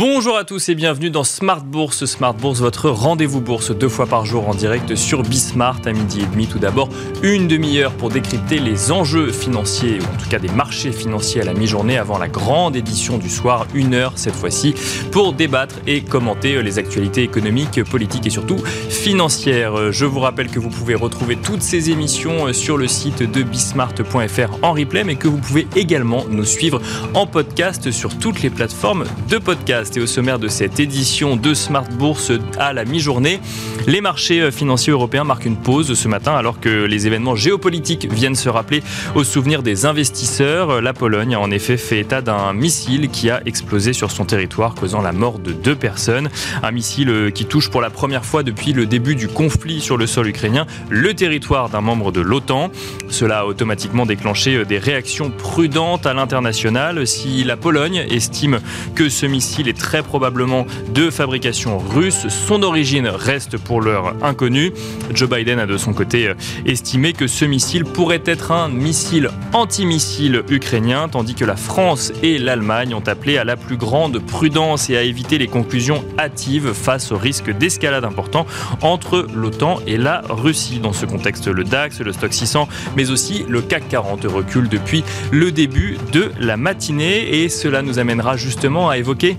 Bonjour à tous et bienvenue dans Smart Bourse. Smart Bourse, votre rendez-vous bourse deux fois par jour en direct sur Bismart à midi et demi. Tout d'abord, une demi-heure pour décrypter les enjeux financiers, ou en tout cas des marchés financiers à la mi-journée avant la grande édition du soir. Une heure cette fois-ci pour débattre et commenter les actualités économiques, politiques et surtout financières. Je vous rappelle que vous pouvez retrouver toutes ces émissions sur le site de bismart.fr en replay, mais que vous pouvez également nous suivre en podcast sur toutes les plateformes de podcast et au sommaire de cette édition de Smart Bourse à la mi-journée. Les marchés euh, financiers européens marquent une pause ce matin alors que les événements géopolitiques viennent se rappeler au souvenir des investisseurs. La Pologne a en effet fait état d'un missile qui a explosé sur son territoire causant la mort de deux personnes. Un missile euh, qui touche pour la première fois depuis le début du conflit sur le sol ukrainien le territoire d'un membre de l'OTAN. Cela a automatiquement déclenché euh, des réactions prudentes à l'international. Si la Pologne estime que ce missile très probablement de fabrication russe. Son origine reste pour l'heure inconnue. Joe Biden a de son côté euh, estimé que ce missile pourrait être un missile antimissile ukrainien, tandis que la France et l'Allemagne ont appelé à la plus grande prudence et à éviter les conclusions hâtives face au risque d'escalade important entre l'OTAN et la Russie. Dans ce contexte, le DAX, le Stock 600, mais aussi le CAC 40 recule depuis le début de la matinée et cela nous amènera justement à évoquer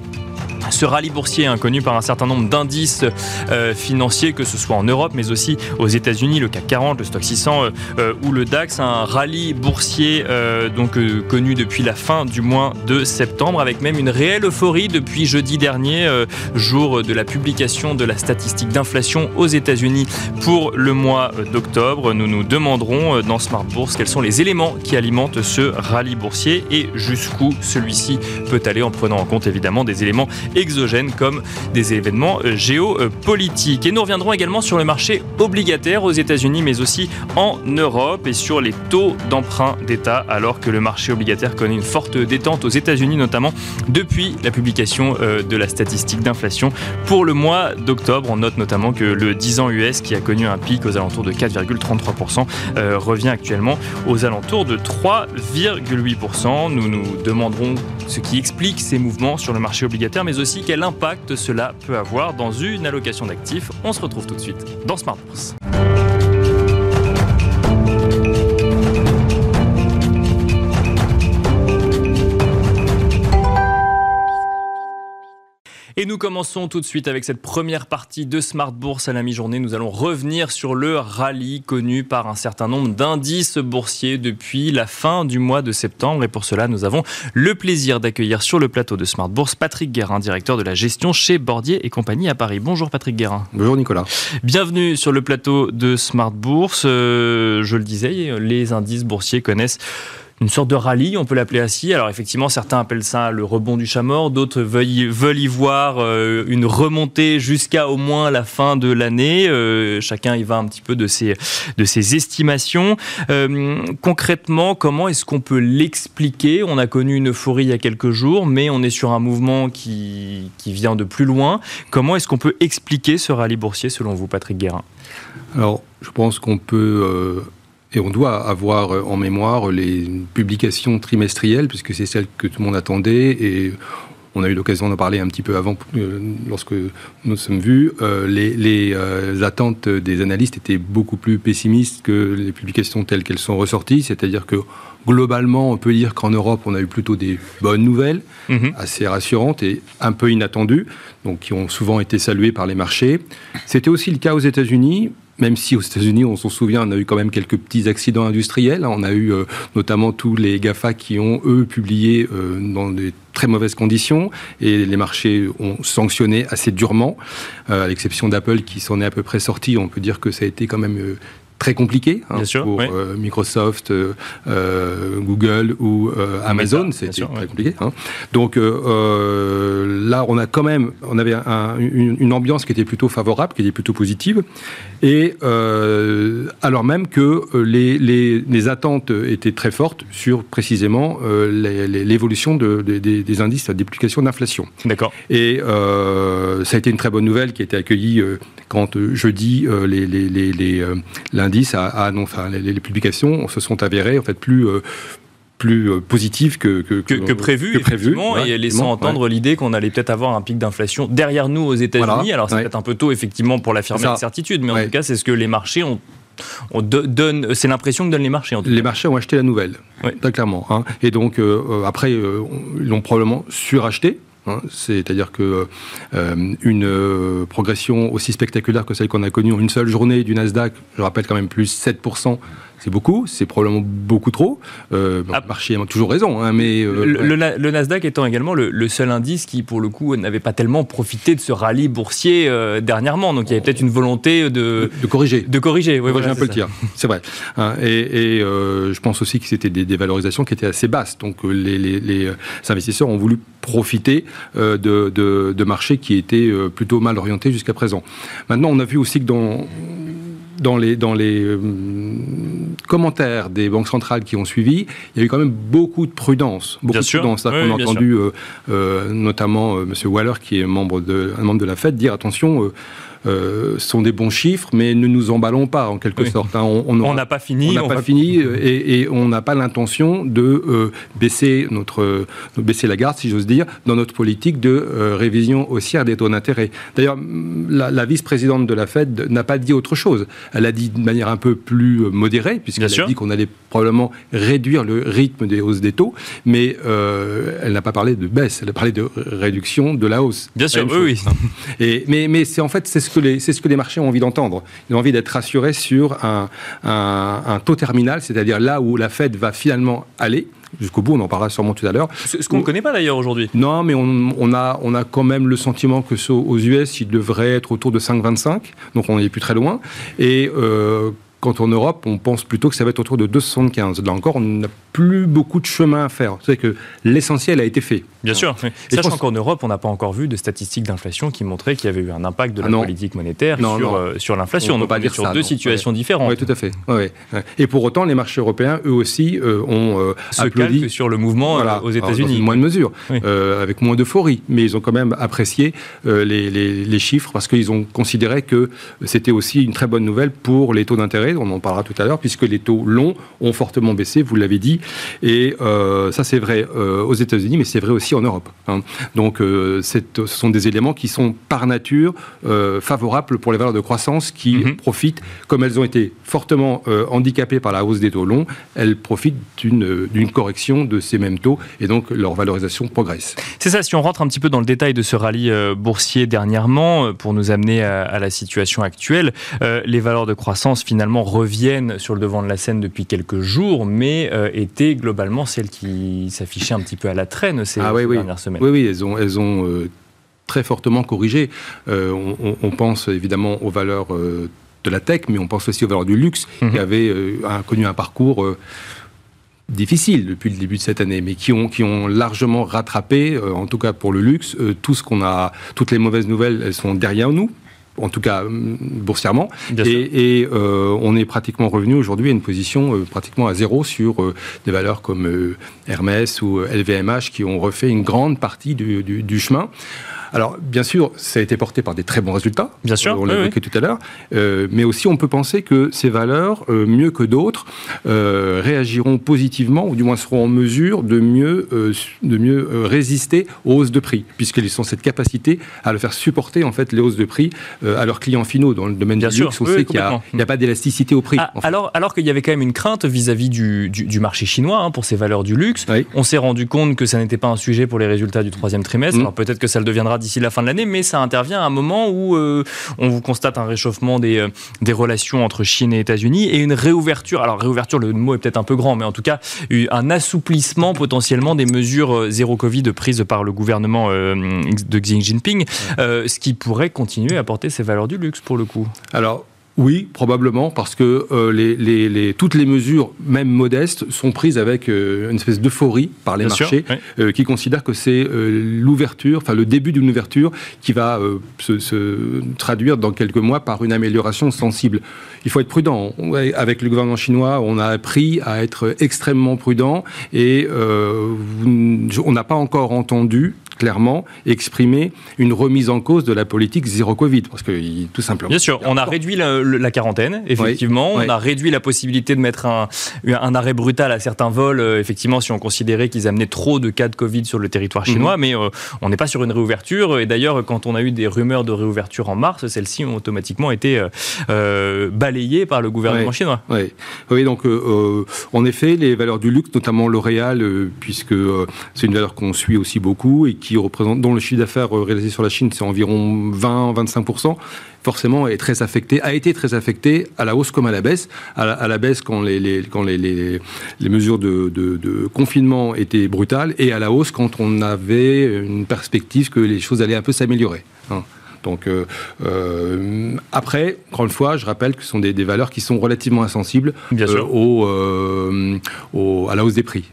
ce rallye boursier inconnu par un certain nombre d'indices euh, financiers, que ce soit en Europe, mais aussi aux États-Unis, le CAC 40, le Stock 600 euh, euh, ou le DAX, un rallye boursier donc connu depuis la fin du mois de septembre, avec même une réelle euphorie depuis jeudi dernier, jour de la publication de la statistique d'inflation aux États-Unis pour le mois d'octobre. Nous nous demanderons dans Smart Bourse quels sont les éléments qui alimentent ce rallye boursier et jusqu'où celui-ci peut aller en prenant en compte évidemment des éléments exogènes comme des événements euh, géopolitiques. Et nous reviendrons également sur le marché obligataire aux États-Unis, mais aussi en Europe et sur les taux d'emprunt d'État, alors que le marché obligataire connaît une forte détente aux États-Unis, notamment depuis la publication euh, de la statistique d'inflation pour le mois d'octobre. On note notamment que le 10 ans US, qui a connu un pic aux alentours de 4,33%, euh, revient actuellement aux alentours de 3,8%. Nous nous demanderons ce qui explique ces mouvements sur le marché obligataire, mais aussi quel impact cela peut avoir dans une allocation d'actifs. On se retrouve tout de suite dans Smart. Commençons tout de suite avec cette première partie de Smart Bourse à la mi-journée. Nous allons revenir sur le rallye connu par un certain nombre d'indices boursiers depuis la fin du mois de septembre. Et pour cela, nous avons le plaisir d'accueillir sur le plateau de Smart Bourse Patrick Guérin, directeur de la gestion chez Bordier et compagnie à Paris. Bonjour Patrick Guérin. Bonjour Nicolas. Bienvenue sur le plateau de Smart Bourse. Euh, je le disais, les indices boursiers connaissent une sorte de rallye, on peut l'appeler ainsi. Alors effectivement, certains appellent ça le rebond du chat mort, d'autres veulent, y, voir euh, une remontée jusqu'à au moins la fin de l'année. Euh, chacun y va un petit peu de ses, estimations. Euh, concrètement, comment est-ce qu'on peut l'expliquer? On a connu une euphorie il y a quelques jours, mais on est sur un mouvement qui, qui vient de plus loin. Comment est-ce qu'on peut expliquer ce rallye boursier selon vous, Patrick Guérin? Alors, je pense qu'on peut et on doit avoir euh, en mémoire les publications trimestrielles, puisque c'est celle que tout le monde attendait. Et on a eu l'occasion d'en parler un petit peu avant, euh, lorsque nous sommes vus. Euh, les, attentes des analystes étaient beaucoup plus pessimistes que les publications telles qu'elles sont ressorties. C'est-à-dire que globalement, on peut dire qu'en Europe, on a eu plutôt des bonnes nouvelles, mhm. assez rassurantes et un peu inattendues, donc qui ont souvent été saluées par les marchés. C'était aussi le cas aux États-Unis même si aux États-Unis, on s'en souvient, on a eu quand même quelques petits accidents industriels. On a eu euh, notamment tous les GAFA qui ont, eux, publié euh, dans des très mauvaises conditions et les marchés ont sanctionné assez durement, euh, à l'exception d'Apple qui s'en est à peu près sorti. On peut dire que ça a été quand même très compliqué hein, pour euh, Microsoft, euh, Google ou Amazon. C'est très compliqué. Hein. Donc là, on a quand même, on avait une, ambiance qui était plutôt favorable, qui était plutôt positive, et alors même que les, les, attentes étaient très fortes sur précisément l'évolution de, des indices à duplication d'inflation. D'accord. Et ça a été une très bonne nouvelle qui a été accueillie quand jeudi les, les, les, l'indice a, enfin, les, publications se sont avérées en fait plus euh, plus euh, positives que, que, que, prévu, que prévu et laissant entendre l'idée qu'on allait peut-être avoir un pic d'inflation derrière nous aux États-Unis. Alors c'est peut-être un peu tôt effectivement pour l'affirmer avec certitude, mais en tout cas c'est ce que les marchés ont on donne, c'est l'impression que donnent les marchés. En tout les marchés ont acheté la nouvelle, très clairement. Hein. Et donc euh, après, ils l'ont probablement suracheté. Hein, c'est-à-dire que euh, euh, progression aussi spectaculaire que celle qu'on a connue en une seule journée du Nasdaq, je rappelle quand même plus 7%, c'est beaucoup, c'est probablement beaucoup trop. Euh, le marché a toujours raison, hein, mais euh, le, Nasdaq étant également le, seul indice qui, pour le coup, n'avait pas tellement profité de ce rallye boursier euh, dernièrement. Donc il y avait peut-être une volonté de, de, corriger. De corriger. Oui, voilà, un peu le tir. C'est vrai. Hein, et, je pense aussi que c'était des, valorisations qui étaient assez basses. Donc les, les, investisseurs ont voulu profiter de, de, marchés qui étaient plutôt mal orientés jusqu'à présent. Maintenant, on a vu aussi que dans dans les, dans les euh, commentaires des banques centrales qui ont suivi, il y a eu quand même beaucoup de prudence. Beaucoup bien de prudence. on a entendu euh, euh, notamment M. Waller, qui est membre de, un membre de la Fed, dire attention euh, sont des bons chiffres, mais ne nous emballons pas en quelque sorte. Hein. On n'a pas fini. On n'a pas fini euh, et, on n'a pas l'intention de euh, baisser notre baisser la garde, si j'ose dire, dans notre politique de révision haussière des taux d'intérêt. D'ailleurs, la, vice-présidente de la Fed n'a pas dit autre chose. Elle a dit de manière un peu plus modérée, puisqu'elle a dit qu'on allait probablement réduire le rythme des hausses des taux, mais elle n'a pas parlé de baisse, elle a parlé de réduction de la hausse. Bien sûr, oui, oui. Et, mais mais c'est en fait c'est ce c'est ce que les marchés ont envie d'entendre. Ils ont envie d'être rassurés sur un, taux terminal, c'est-à-dire là où la Fed va finalement aller jusqu'au bout, on en parlera sûrement tout à l'heure. Ce qu'on ne connaît pas d'ailleurs aujourd'hui. Non, mais on, a, on a quand même le sentiment que aux US, il devrait être autour de 5,25, donc on n'est plus très loin. Et euh, quand en Europe, on pense plutôt que ça va être autour de 2,75. Là encore, on n'a plus beaucoup de chemin à faire. C'est que l'essentiel a été fait. Bien sûr. Sachant qu'en Europe, on n'a pas encore vu de statistiques d'inflation qui montraient qu'il y avait eu un impact de la ah politique monétaire sur, euh, sur l'inflation. On ne peut pas dire sur deux situations différentes. Oui, tout à fait. Et pour autant, les marchés européens, eux aussi, euh, ont euh, Se applaudi. sur le mouvement aux États-Unis. moins de mesure, avec moins d'euphorie, mais ils ont quand même apprécié les, les, les chiffres parce qu'ils ont considéré que c'était aussi une très bonne nouvelle pour les taux d'intérêt. On en parlera tout à l'heure, puisque les taux longs ont fortement baissé, vous l'avez dit, et ça c'est vrai aux États-Unis, mais c'est vrai aussi en Europe. Hein. Donc euh, ce sont des éléments qui sont par nature favorables pour les valeurs de croissance qui mhm. profitent, comme elles ont été fortement handicapées par la hausse des taux longs, elles profitent d'une correction de ces mêmes taux, et donc leur valorisation progresse. C'est ça, si on rentre un petit peu dans le détail de ce rallye boursier dernièrement, pour nous amener à, à la situation actuelle, les valeurs de croissance finalement reviennent sur le devant de la scène depuis quelques jours, mais euh, étaient globalement celles qui s'affichaient un petit peu à la traîne ces, ah dernières semaines. Oui, oui, elles ont, elles ont euh, très fortement corrigé. Euh, on, pense évidemment aux valeurs de la tech, mais on pense aussi aux valeurs du luxe, qui mhm. avaient connu un parcours difficile depuis le début de cette année, mais qui ont, qui ont largement rattrapé, en tout cas pour le luxe, tout ce qu'on a, toutes les mauvaises nouvelles, elles sont derrière nous en tout cas boursièrement. et, euh, on est pratiquement revenu aujourd'hui à une position euh, pratiquement à zéro sur euh, des valeurs comme Hermès ou LVMH qui ont refait une grande partie du chemin. Alors, bien sûr, ça a été porté par des très bons résultats. Bien sûr. On l'a évoqué tout à l'heure. Euh, mais aussi, on peut penser que ces valeurs, euh, mieux que d'autres, euh, réagiront positivement, ou du moins seront en mesure de mieux, de mieux résister aux hausses de prix, puisqu'elles ont cette capacité à le faire supporter, en fait, les hausses de prix à leurs clients finaux. Dans le domaine du luxe, on sait qu'il n'y a, pas d'élasticité au prix. Ah, alors, alors qu'il y avait quand même une crainte vis-à-vis du, du, marché chinois hein, pour ces valeurs du luxe, on s'est rendu compte que ça n'était pas un sujet pour les résultats du troisième trimestre. Mmh. Alors peut-être que ça le deviendra d'ici la fin de l'année, mais ça intervient à un moment où euh, on vous constate un réchauffement des, euh, des relations entre Chine et États-Unis et une réouverture. Alors réouverture, le mot est peut-être un peu grand, mais en tout cas un assouplissement potentiellement des mesures euh, zéro Covid prises par le gouvernement de Xi Jinping, ce qui pourrait continuer à porter ces valeurs du luxe pour le coup. Alors oui, probablement, parce que euh, les, toutes les mesures, même modestes, sont prises avec euh, une espèce d'euphorie par les marchés, euh, qui considèrent que c'est l'ouverture, enfin le début d'une ouverture, qui va se, traduire dans quelques mois par une amélioration sensible. Il faut être prudent. Avec le gouvernement chinois, on a appris à être extrêmement prudent, et on n'a pas encore entendu clairement exprimer une remise en cause de la politique zéro Covid, parce que tout simplement. Bien sûr, on a réduit la, quarantaine, effectivement, on a réduit la possibilité de mettre un, un, arrêt brutal à certains vols, euh, effectivement, si on considérait qu'ils amenaient trop de cas de Covid sur le territoire chinois, mhm. mais euh, on n'est pas sur une réouverture. Et d'ailleurs, quand on a eu des rumeurs de réouverture en mars, celles-ci ont automatiquement été euh, balayées par le gouvernement chinois. Oui, oui donc en effet, les valeurs du luxe, notamment L'Oréal, puisque c'est une valeur qu'on suit aussi beaucoup et qui représente, dont le chiffre d'affaires euh, réalisé sur la Chine, c'est environ 20-25%, forcément est très affecté, a été très affecté à la hausse comme à la baisse. À la, baisse quand les, quand les, les, mesures de, confinement étaient brutales et à la hausse quand on avait une perspective que les choses allaient un peu s'améliorer. Hein. Donc euh, euh, après, encore une fois, je rappelle que ce sont des, valeurs qui sont relativement insensibles au, à la hausse des prix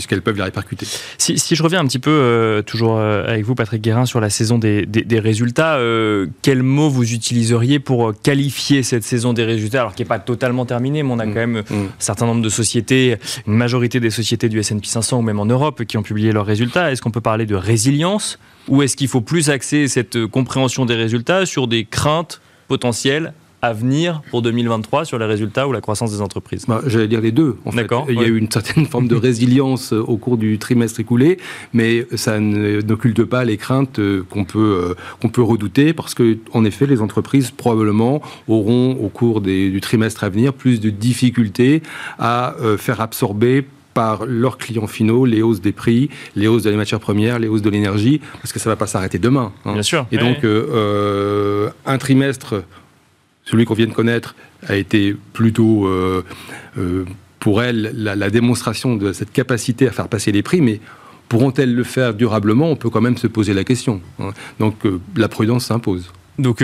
puisqu'elles peuvent les répercuter. Si, je reviens un petit peu, euh, toujours euh, avec vous, Patrick Guérin, sur la saison des, résultats, euh, quel mot vous utiliseriez pour qualifier cette saison des résultats, alors qui n'est pas totalement terminée, mais on a mm. quand même mm. un certain nombre de sociétés, une majorité des sociétés du S&P 500 ou même en Europe qui ont publié leurs résultats. Est-ce qu'on peut parler de résilience ou est-ce qu'il faut plus axer cette compréhension des résultats sur des craintes potentielles à venir pour 2023 sur les résultats ou la croissance des entreprises bah, J'allais dire les deux. En fait. Il y a eu une certaine forme de résilience euh, au cours du trimestre écoulé, mais ça n'occulte pas les craintes euh, qu'on peut, euh, qu'on peut redouter parce que, en effet, les entreprises probablement auront au cours du trimestre à venir plus de difficultés à faire absorber par leurs clients finaux les hausses des prix, les hausses de les matières premières, les hausses de l'énergie, parce que ça ne va pas s'arrêter demain. Hein. Bien sûr. Et donc, un trimestre celui qu'on vient de connaître a été plutôt, euh, euh, pour elle, la, démonstration de cette capacité à faire passer les prix, mais pourront-elles le faire durablement? On peut quand même se poser la question. Hein. Donc euh, la prudence s'impose. Donc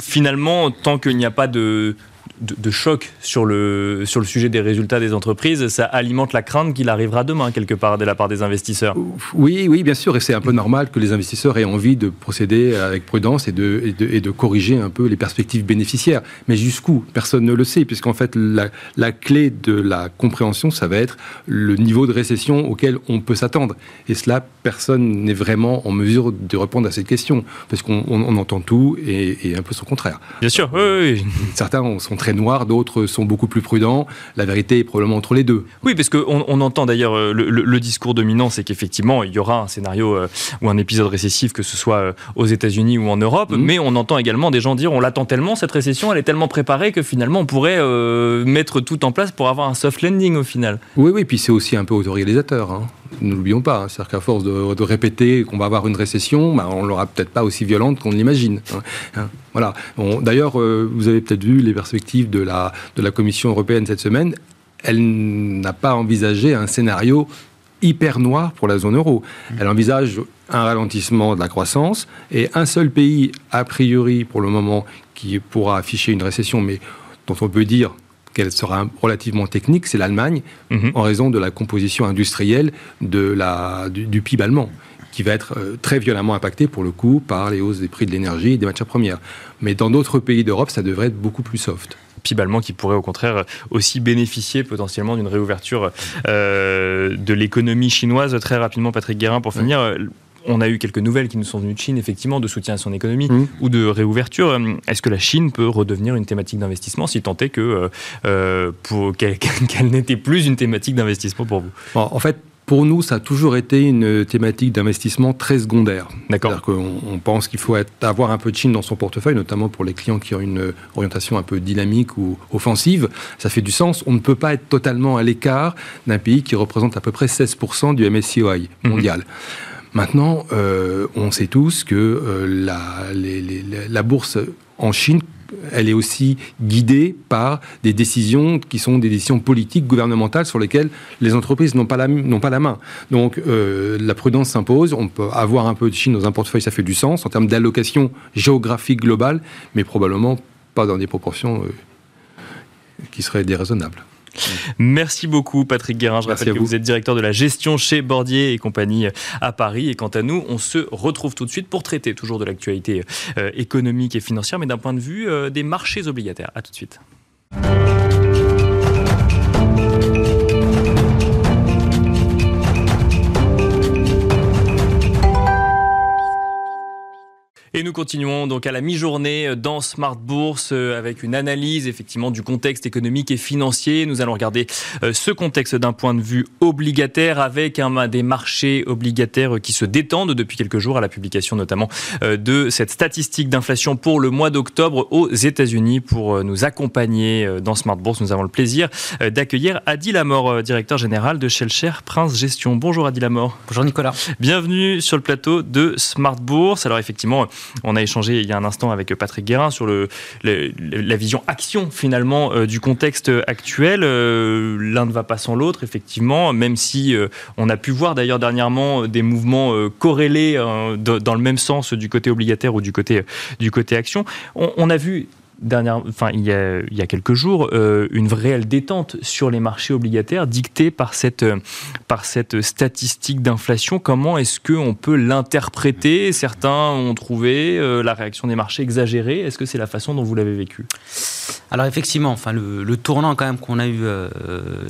finalement, tant qu'il n'y a pas de, de, choc sur le, sur le sujet des résultats des entreprises, ça alimente la crainte qu'il arrivera demain, quelque part, de la part des investisseurs. Oui, oui, bien sûr, et c'est un peu normal que les investisseurs aient envie de procéder avec prudence et de, et de, corriger un peu les perspectives bénéficiaires. Mais jusqu'où? Personne ne le sait, puisqu'en fait, la, la, clé de la compréhension, ça va être le niveau de récession auquel on peut s'attendre. Et cela, personne n'est vraiment en mesure de répondre à cette question, parce qu'on entend tout et, un peu son contraire. Bien sûr, oui, oui. Certains sont très noirs, d'autres sont beaucoup plus prudents. La vérité est probablement entre les deux. Oui, parce qu'on on entend d'ailleurs euh, le, discours dominant, c'est qu'effectivement, il y aura un scénario euh, ou un épisode récessif, que ce soit euh, aux États-Unis ou en Europe, mhm. mais on entend également des gens dire on l'attend tellement, cette récession, elle est tellement préparée que finalement, on pourrait mettre tout en place pour avoir un soft landing au final. Oui, oui, puis c'est aussi un peu autorisateur. Hein ne l'oublions pas. Hein. C'est-à-dire qu'à force de, répéter qu'on va avoir une récession, bah, on l'aura peut-être pas aussi violente qu'on l'imagine. Hein. Hein. Voilà. D'ailleurs, euh, vous avez peut-être vu les perspectives de la, de la Commission européenne cette semaine. Elle n'a pas envisagé un scénario hyper noir pour la zone euro. Mmh. Elle envisage un ralentissement de la croissance et un seul pays, a priori, pour le moment, qui pourra afficher une récession, mais dont on peut dire qu'elle sera relativement technique, c'est l'Allemagne, mhm. en raison de la composition industrielle de la, du, PIB allemand qui va être euh, très violemment impacté pour le coup par les hausses des prix de l'énergie et des matières premières. Mais dans d'autres pays d'Europe, ça devrait être beaucoup plus soft. PIB allemand qui pourrait au contraire aussi bénéficier potentiellement d'une réouverture euh, de l'économie chinoise. Très rapidement, Patrick Guérin, pour finir on a eu quelques nouvelles qui nous sont venues de Chine, effectivement, de soutien à son économie mmh. ou de réouverture. Est-ce que la Chine peut redevenir une thématique d'investissement si tant est que euh, euh, qu'elle n'était plus une thématique d'investissement pour vous? En fait, pour nous, ça a toujours été une thématique d'investissement très secondaire. D'accord. C'est-à-dire qu'on on pense qu'il faut avoir un peu de Chine dans son portefeuille, notamment pour les clients qui ont une orientation un peu dynamique ou offensive. Ça fait du sens. On ne peut pas être totalement à l'écart d'un pays qui représente à peu près 16% du MSCI mmh. Maintenant, euh, on sait tous que euh, la, bourse en Chine elle est aussi guidée par des décisions qui sont des décisions politiques, gouvernementales, sur lesquelles les entreprises n'ont pas, la, pas la main. Donc euh, la prudence s'impose. On peut avoir un peu de Chine dans un portefeuille, ça fait du sens en termes d'allocation géographique globale, mais probablement pas dans des proportions qui seraient déraisonnables. Merci beaucoup Patrick Guérin. Je rappelle que vous. êtes directeur de la gestion chez Bordier et compagnie à Paris. Et quant à nous, on se retrouve tout de suite pour traiter toujours de l'actualité économique et financière, mais d'un point de vue des marchés obligataires. A tout de suite. Et nous continuons donc à la mi-journée dans Smart Bourse euh, avec une analyse effectivement du contexte économique et financier. Nous allons regarder euh, ce contexte d'un point de vue obligataire avec un, des marchés obligataires qui se détendent depuis quelques jours à la publication notamment euh, de cette statistique d'inflation pour le mois d'octobre aux États-Unis. Pour nous accompagner dans Smart Bourse, nous avons le plaisir d'accueillir Adi Lamor, directeur général de Shellshare Prince Gestion. Bonjour Adi Lamor. Bonjour Nicolas. Bienvenue sur le plateau de Smart Bourse. Alors effectivement, on a échangé il y a un instant avec Patrick Guérin sur le, la vision action finalement euh, du contexte actuel. Euh, l'un ne va pas sans l'autre, effectivement, même si euh, on a pu voir d'ailleurs dernièrement des mouvements corrélés dans le même sens du côté obligataire ou du côté, du côté action. on a vu dernière, enfin, il, y a, quelques jours, euh, une réelle détente sur les marchés obligataires dictée par cette, euh, par cette statistique d'inflation. Comment est-ce qu'on peut l'interpréter? Certains ont trouvé euh, la réaction des marchés exagérée. Est-ce que c'est la façon dont vous l'avez vécu? Alors effectivement, enfin, le, tournant quand même qu'on a eu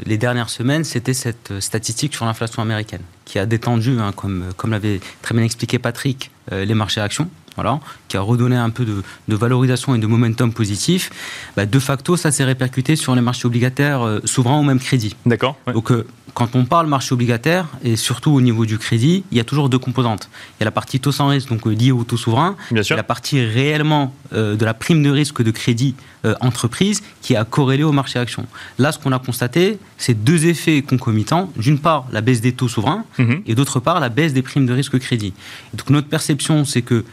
les dernières semaines, c'était cette statistique sur l'inflation américaine qui a détendu, hein, comme, comme l'avait très bien expliqué Patrick, les marchés actions voilà, qui a redonné un peu de, valorisation et de momentum positif, bah, de facto, ça s'est répercuté sur les marchés obligataires euh, souverains ou même crédit. D'accord. Donc, euh, quand on parle marché obligataire, et surtout au niveau du crédit, il y a toujours deux composantes. Il y a la partie taux sans risque, donc euh, liée au taux souverain, Bien sûr. et la partie réellement de la prime de risque de crédit entreprise qui a corrélé au marché action. Là, ce qu'on a constaté, c'est deux effets concomitants. D'une part, la baisse des taux souverains, mhm. et d'autre part, la baisse des primes de risque crédit. donc, notre perception, c'est que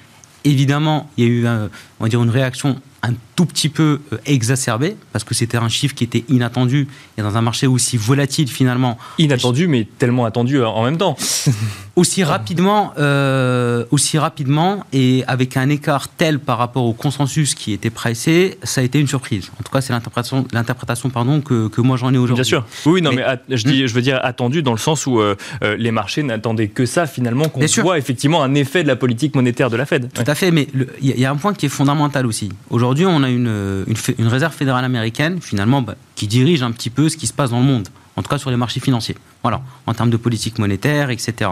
Évidemment, il y a eu on va dire une réaction un tout petit peu euh, exacerbée, parce que c'était un chiffre qui était inattendu, et dans un marché aussi volatile finalement. Inattendu, mais tellement attendu en même temps. aussi rapidement, euh, aussi rapidement, et avec un écart tel par rapport au consensus qui était pressé, ça a été une surprise. En tout cas, c'est l'interprétation, l'interprétation pardon, que, que moi j'en ai aujourd'hui. Bien sûr. Oui, non, mais, je, dis, hmm. je veux dire attendu dans le sens où euh, les marchés n'attendaient que ça finalement, qu'on voit effectivement un effet de la politique monétaire de la Fed. Tout à fait, mais il y, y a un point qui est fondamental aussi. Aujourd'hui, on a une, une, réserve fédérale américaine, finalement, bah, qui dirige un petit peu ce qui se passe dans le monde, en tout cas sur les marchés financiers. Voilà, en termes de politique monétaire, etc.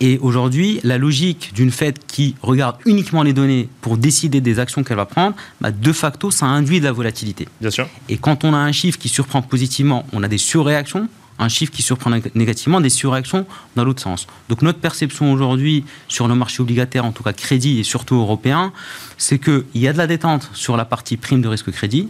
Et aujourd'hui, la logique d'une Fed qui regarde uniquement les données pour décider des actions qu'elle va prendre, bah, de facto, ça induit de la volatilité. Bien sûr. Et quand on a un chiffre qui surprend positivement, on a des surréactions un chiffre qui surprend négativement, des surréactions dans l'autre sens. Donc notre perception aujourd'hui sur le marché obligataire, en tout cas crédit et surtout européen, c'est qu'il y a de la détente sur la partie prime de risque crédit.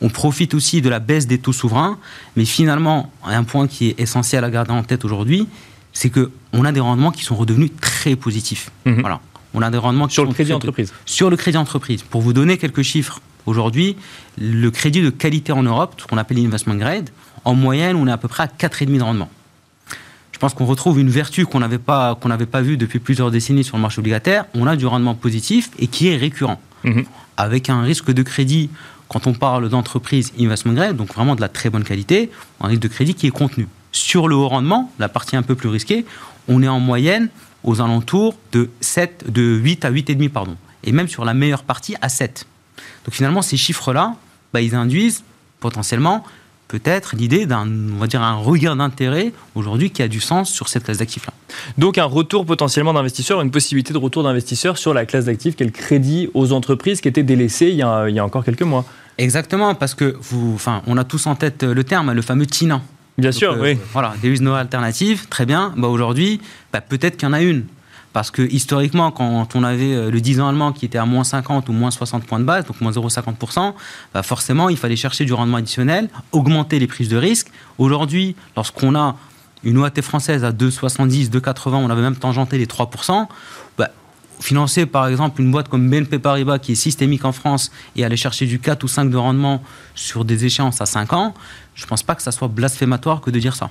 On profite aussi de la baisse des taux souverains, mais finalement, un point qui est essentiel à garder en tête aujourd'hui, c'est qu'on a des rendements qui sont redevenus très positifs. Mhm. Voilà. On a des rendements sur le crédit entreprise. Sur le crédit entreprise. Pour vous donner quelques chiffres, aujourd'hui, le crédit de qualité en Europe, ce qu'on appelle l'investment grade, en moyenne, on est à peu près à 4,5 de rendement. Je pense qu'on retrouve une vertu qu'on n'avait pas, qu'on n'avait pas vue depuis plusieurs décennies sur le marché obligataire. On a du rendement positif et qui est récurrent. Mhm. Avec un risque de crédit, quand on parle d'entreprise investment grade, donc vraiment de la très bonne qualité, un risque de crédit qui est contenu. Sur le haut rendement, la partie un peu plus risquée, on est en moyenne aux alentours de, 7, de 8 à 8,5, pardon. Et même sur la meilleure partie, à 7. Donc finalement, ces chiffres-là, bah, ils induisent potentiellement peut-être l'idée d'un, on va dire, un regain d'intérêt aujourd'hui qui a du sens sur cette classe d'actifs-là. Donc un retour potentiellement d'investisseurs, une possibilité de retour d'investisseurs sur la classe d'actifs qui est le crédit aux entreprises qui était délaissé il y a, il y a encore quelques mois. Exactement, parce que vous, enfin, on a tous en tête le terme, le fameux TINA. Bien sûr, euh, oui. Voilà, there is no alternative, très bien. Bah, aujourd'hui, bah, peut-être qu'il y en a une. Parce que historiquement, quand on avait euh, le 10 ans allemand qui était à moins 50 ou moins 60 points de base, donc moins 0,50%, bah forcément, il fallait chercher du rendement additionnel, augmenter les prises de risque. Aujourd'hui, lorsqu'on a une OAT française à 2,70, 2,80, on avait même tangenté les 3%, bah, financer par exemple une boîte comme BNP Paribas qui est systémique en France et aller chercher du 4 ou 5 de rendement sur des échéances à 5 ans, je ne pense pas que ça soit blasphématoire que de dire ça.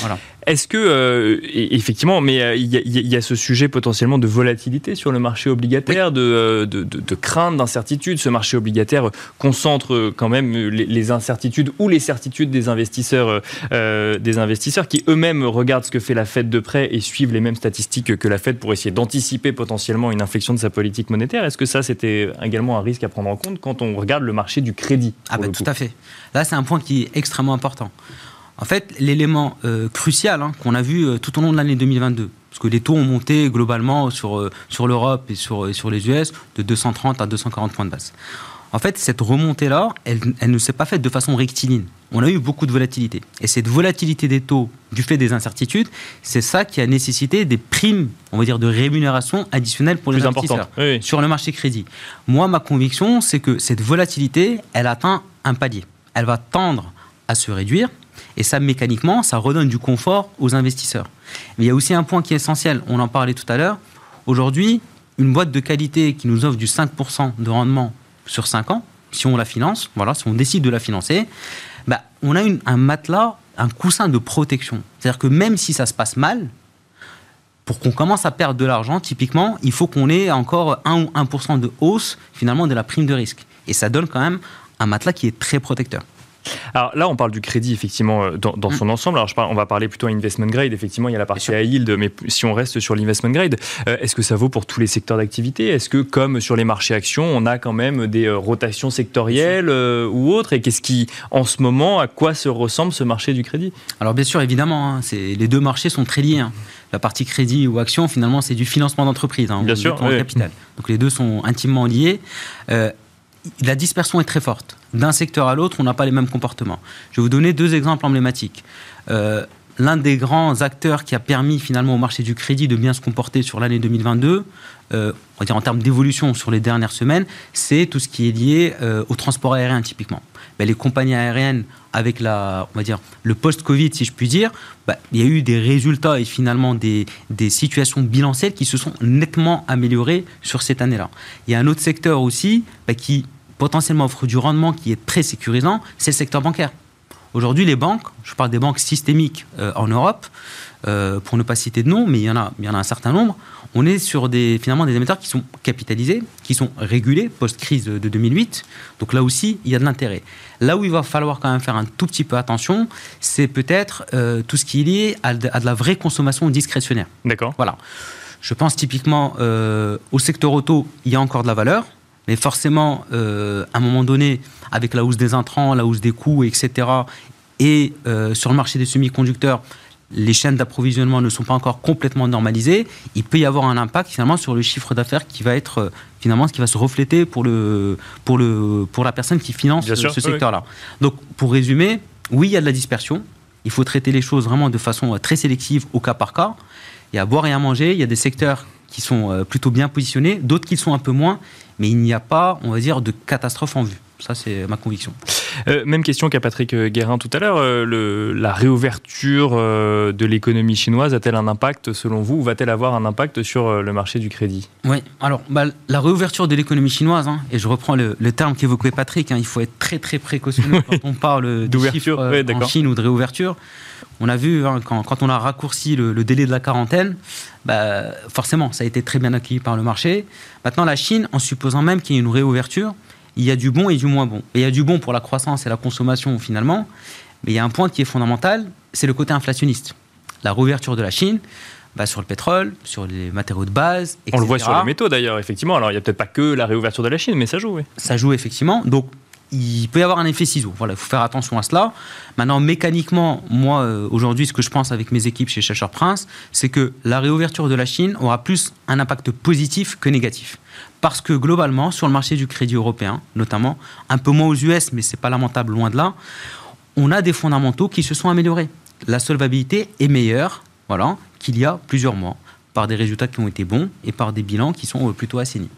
Voilà. Est-ce que, euh, effectivement, mais euh, il y, a ce sujet potentiellement de volatilité sur le marché obligataire, euh, de, de, crainte, d'incertitude. Ce marché obligataire concentre quand même les, incertitudes ou les certitudes des investisseurs, des investisseurs qui eux-mêmes regardent ce que fait la Fed de près et suivent les mêmes statistiques que la Fed pour essayer d'anticiper potentiellement une inflexion de sa politique monétaire. Est-ce que ça, c'était également un risque à prendre en compte quand on regarde le marché du crédit Ah ben, tout à fait. Là, c'est un point qui est extrêmement important. En fait, l'élément euh, crucial hein, qu'on a vu euh, tout au long de l'année 2022, parce que les taux ont monté globalement sur, euh, sur l'Europe et sur, sur les US de 230 à 240 points de base. En fait, cette remontée-là, elle, elle, ne s'est pas faite de façon rectiligne. On a eu beaucoup de volatilité. Et cette volatilité des taux, du fait des incertitudes, c'est ça qui a nécessité des primes, on va dire, de rémunération additionnelles pour les investisseurs sur le marché crédit. Moi, ma conviction, c'est que cette volatilité, elle atteint un palier. Elle va tendre à se réduire et ça, mécaniquement, ça redonne du confort aux investisseurs. Mais il y a aussi un point qui est essentiel, on en parlait tout à l'heure. Aujourd'hui, une boîte de qualité qui nous offre du 5% de rendement sur 5 ans, si on la finance, voilà, si on décide de la financer, bah, on a un matelas, un coussin de protection. C'est-à-dire que même si ça se passe mal, pour qu'on commence à perdre de l'argent, typiquement, il faut qu'on ait encore 1 ou 1% de hausse finalement de la prime de risque. Et ça donne quand même un matelas qui est très protecteur. Alors là, on parle du crédit, effectivement, euh, dans, mm. son ensemble. Alors, je parle, on va parler plutôt investment grade. Effectivement, il y a la partie high yield, mais si on reste sur l'investment grade, euh, est-ce que ça vaut pour tous les secteurs d'activité? Est-ce que, comme sur les marchés actions, on a quand même des euh, rotations sectorielles ou autres? Et qu'est-ce qui, en ce moment, à quoi se ressemble ce marché du crédit? Alors, bien sûr, évidemment, hein, les deux marchés sont très liés. Hein. La partie crédit ou action, finalement, c'est du financement d'entreprise. Hein, bien sûr. capital. Donc, les deux sont intimement liés la dispersion est très forte. D'un secteur à l'autre, on n'a pas les mêmes comportements. Je vais vous donner deux exemples emblématiques. Euh, l'un des grands acteurs qui a permis finalement au marché du crédit de bien se comporter sur l'année 2022, euh, on va dire en termes d'évolution sur les dernières semaines, c'est tout ce qui est lié euh, au transport aérien typiquement. Ben, les compagnies aériennes, avec la, on va dire, le post-Covid, si je puis dire, ben, il y a eu des résultats et finalement des, des situations bilancielles qui se sont nettement améliorées sur cette année-là. Il y a un autre secteur aussi ben, qui potentiellement offre du rendement qui est très sécurisant, c'est le secteur bancaire. Aujourd'hui, les banques, je parle des banques systémiques euh, en Europe, euh, pour ne pas citer de nom, mais il y en a, il y en a un certain nombre, on est sur des, finalement des émetteurs qui sont capitalisés, qui sont régulés post-crise de 2008. Donc là aussi, il y a de l'intérêt. Là où il va falloir quand même faire un tout petit peu attention, c'est peut-être euh, tout ce qui est lié à de, à de la vraie consommation discrétionnaire. D'accord. Voilà. Je pense typiquement au secteur auto, il y a encore de la valeur. Mais forcément, euh, à un moment donné, avec la hausse des intrants, la hausse des coûts, etc., et euh, sur le marché des semi-conducteurs, les chaînes d'approvisionnement ne sont pas encore complètement normalisées, il peut y avoir un impact finalement sur le chiffre d'affaires qui va être euh, finalement ce qui va se refléter pour, le, pour, le, pour la personne qui finance ce secteur-là. Donc pour résumer, oui, il y a de la dispersion, il faut traiter les choses vraiment de façon très sélective au cas par cas. Il y a à boire et à manger, il y a des secteurs qui sont plutôt bien positionnés, d'autres qui sont un peu moins mais il n'y a pas, on va dire, de catastrophe en vue. Ça, c'est ma conviction. Euh, même question qu'à Patrick Guérin tout à l'heure. Euh, la réouverture euh, de l'économie chinoise a-t-elle un impact, selon vous, ou va-t-elle avoir un impact sur le marché du crédit? Oui, alors, bah, la réouverture de l'économie chinoise, hein, et je reprends le, terme qu'évoquait Patrick, hein, il faut être très, très précautionneux quand on parle d'ouverture en Chine ou de réouverture. On a vu, hein, quand, on a raccourci le, délai de la quarantaine, bah, forcément, ça a été très bien accueilli par le marché. Maintenant, la Chine, en supposant même qu'il y ait une réouverture, il y a du bon et du moins bon. Et il y a du bon pour la croissance et la consommation finalement, mais il y a un point qui est fondamental, c'est le côté inflationniste. La réouverture de la Chine, bah, sur le pétrole, sur les matériaux de base, etc. On le voit sur les métaux d'ailleurs, effectivement. Alors il n'y a peut-être pas que la réouverture de la Chine, mais ça joue, oui. Ça joue effectivement. Donc il peut y avoir un effet ciseau. Voilà, il faut faire attention à cela. Maintenant, mécaniquement, moi, euh, aujourd'hui, ce que je pense avec mes équipes chez Chercheur Prince, c'est que la réouverture de la Chine aura plus un impact positif que négatif. Parce que globalement, sur le marché du crédit européen, notamment, un peu moins aux US, mais c'est pas lamentable, loin de là, on a des fondamentaux qui se sont améliorés. La solvabilité est meilleure qu'il y a plusieurs mois, par des résultats qui ont été bons et par des bilans qui sont euh, plutôt assainis.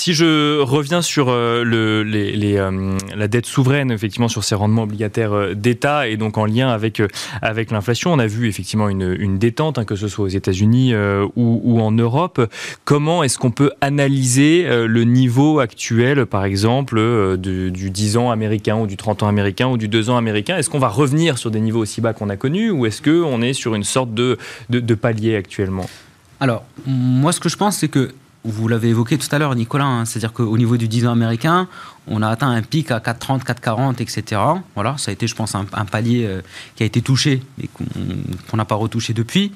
Si je reviens sur euh, euh, la dette souveraine, effectivement, sur ces rendements obligataires euh, d'État, et donc en lien avec, avec l'inflation, on a vu effectivement une, détente, hein, que ce soit aux États-Unis ou, en Europe. Comment est-ce qu'on peut analyser le niveau actuel, par exemple, du, du 10 ans américain ou du 30 ans américain ou du 2 ans américain? Est-ce qu'on va revenir sur des niveaux aussi bas qu'on a connus ou est-ce qu'on est sur une sorte de, de palier actuellement? Alors, moi, ce que je pense, c'est que vous l'avez évoqué tout à l'heure, Nicolas, hein, c'est-à-dire qu'au niveau du 10 ans américain, on a atteint un pic à 4,30, 4,40, etc. Voilà, ça a été, je pense, un, palier euh, qui a été touché et qu'on n'a pas retouché depuis.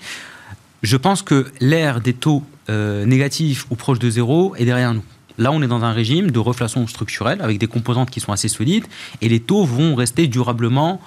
Je pense que l'ère des taux euh, négatifs ou proches de zéro est derrière nous. Là, on est dans un régime de reflation structurelle avec des composantes qui sont assez solides et les taux vont rester durablement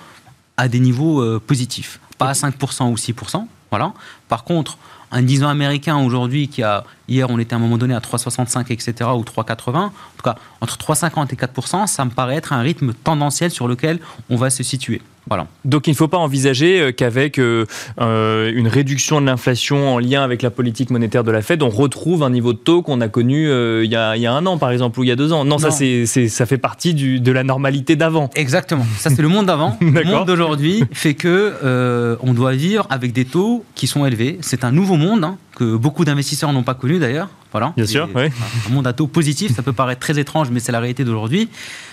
à des niveaux euh, positifs. Pas à 5% ou 6%. Voilà. Par contre, un 10 ans américain aujourd'hui qui a hier on était à un moment donné à 3,65 etc ou 3,80 en tout cas entre 3,50 et 4% ça me paraît être un rythme tendanciel sur lequel on va se situer voilà. Donc il ne faut pas envisager euh, qu'avec euh, euh, une réduction de l'inflation en lien avec la politique monétaire de la Fed, on retrouve un niveau de taux qu'on a connu il, y a, un an par exemple ou il y a deux ans. Non, ça c'est ça fait partie du, de la normalité d'avant. Exactement. Ça c'est le monde d'avant. le monde d'aujourd'hui fait que on doit vivre avec des taux qui sont élevés. C'est un nouveau monde hein, que beaucoup d'investisseurs n'ont pas connu d'ailleurs. Voilà. Bien sûr. Oui. Un monde à taux positif, ça peut paraître très étrange, mais c'est la réalité d'aujourd'hui.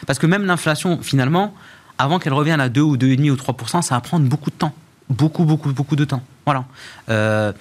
Parce que même l'inflation, finalement, avant qu'elle revienne à 2 ou 2,5 ou 3 ça va prendre beaucoup de temps. Beaucoup, beaucoup, beaucoup de temps. Voilà. Euh,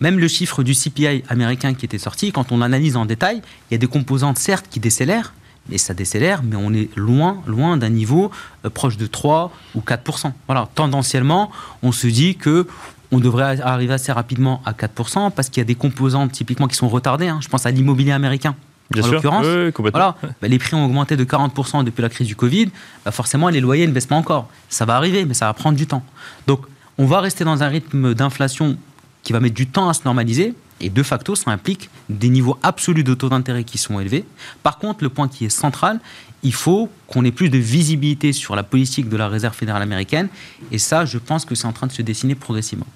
même le chiffre du CPI américain qui était sorti, quand on analyse en détail, il y a des composantes certes qui décélèrent, mais ça décélère, mais on est loin, loin d'un niveau euh, proche de 3 ou 4 Voilà. Tendanciellement, on se dit que on devrait arriver assez rapidement à 4% parce qu'il y a des composantes typiquement qui sont retardées. Hein. Je pense à l'immobilier américain. Bien en l'occurrence, voilà, bah, les prix ont augmenté de 40% depuis la crise du Covid. Bah, forcément, les loyers ne baissent pas encore. Ça va arriver, mais ça va prendre du temps. Donc, on va rester dans un rythme d'inflation qui va mettre du temps à se normaliser. Et de facto, ça implique des niveaux absolus de taux d'intérêt qui sont élevés. Par contre, le point qui est central, il faut qu'on ait plus de visibilité sur la politique de la Réserve fédérale américaine. Et ça, je pense que c'est en train de se dessiner progressivement.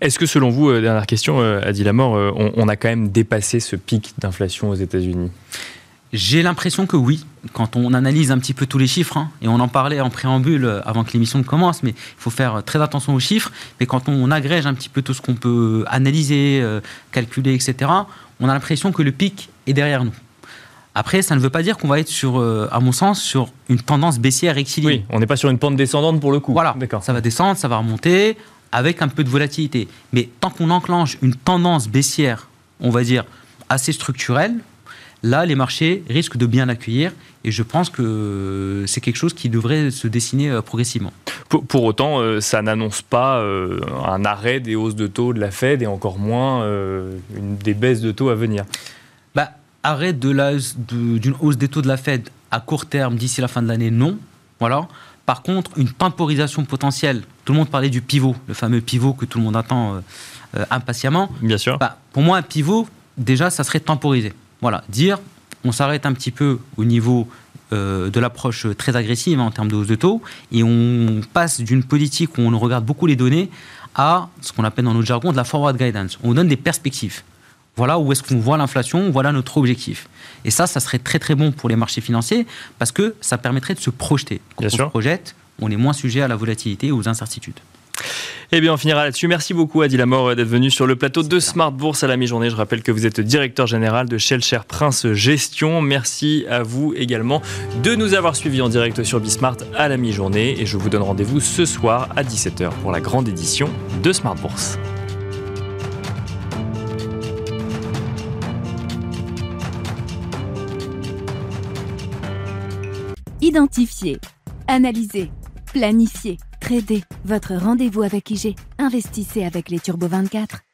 Est-ce que selon vous, euh, dernière question, euh, Adi Lamort, euh, on, on a quand même dépassé ce pic d'inflation aux États-Unis? J'ai l'impression que oui, quand on analyse un petit peu tous les chiffres, hein, et on en parlait en préambule avant que l'émission ne commence, mais il faut faire très attention aux chiffres, mais quand on agrège un petit peu tout ce qu'on peut analyser, calculer, etc., on a l'impression que le pic est derrière nous. Après, ça ne veut pas dire qu'on va être sur, à mon sens, sur une tendance baissière rectiligne. Oui, on n'est pas sur une pente descendante pour le coup. Voilà, ça va descendre, ça va remonter avec un peu de volatilité. Mais tant qu'on enclenche une tendance baissière, on va dire, assez structurelle, là, les marchés risquent de bien l'accueillir. Et je pense que c'est quelque chose qui devrait se dessiner euh, progressivement. Pour, autant, euh, ça n'annonce pas euh, un arrêt des hausses de taux de la Fed et encore moins des baisses de taux à venir. Bah, arrêt d'une de hausse des taux de la Fed à court terme d'ici la fin de l'année, non. Voilà. Par contre, une temporisation potentielle, tout le monde parlait du pivot, le fameux pivot que tout le monde attend euh, euh, impatiemment. Bien sûr. Bah, pour moi, un pivot, déjà, ça serait temporiser. Voilà, dire, on s'arrête un petit peu au niveau euh, de l'approche très agressive en termes de hausse de taux, et on passe d'une politique où on regarde beaucoup les données à ce qu'on appelle dans notre jargon de la forward guidance. On donne des perspectives. Voilà où est-ce qu'on voit l'inflation, voilà notre objectif. Et ça, ça serait très très bon pour les marchés financiers parce que ça permettrait de se projeter. Quand on se projette, on est moins sujet à la volatilité et aux incertitudes. Eh bien, on finira là-dessus. Merci beaucoup, Adi Lamor, d'être venu sur le plateau de Smart Bourse à la mi-journée. Je rappelle que vous êtes directeur général de Shell Prince Gestion. Merci à vous également de nous avoir suivis en direct sur Bismart à la mi-journée. Et je vous donne rendez-vous ce soir à 17h pour la grande édition de Smart Bourse. Identifier, analyser, planifier, trader. Votre rendez-vous avec IG. Investissez avec les Turbo 24.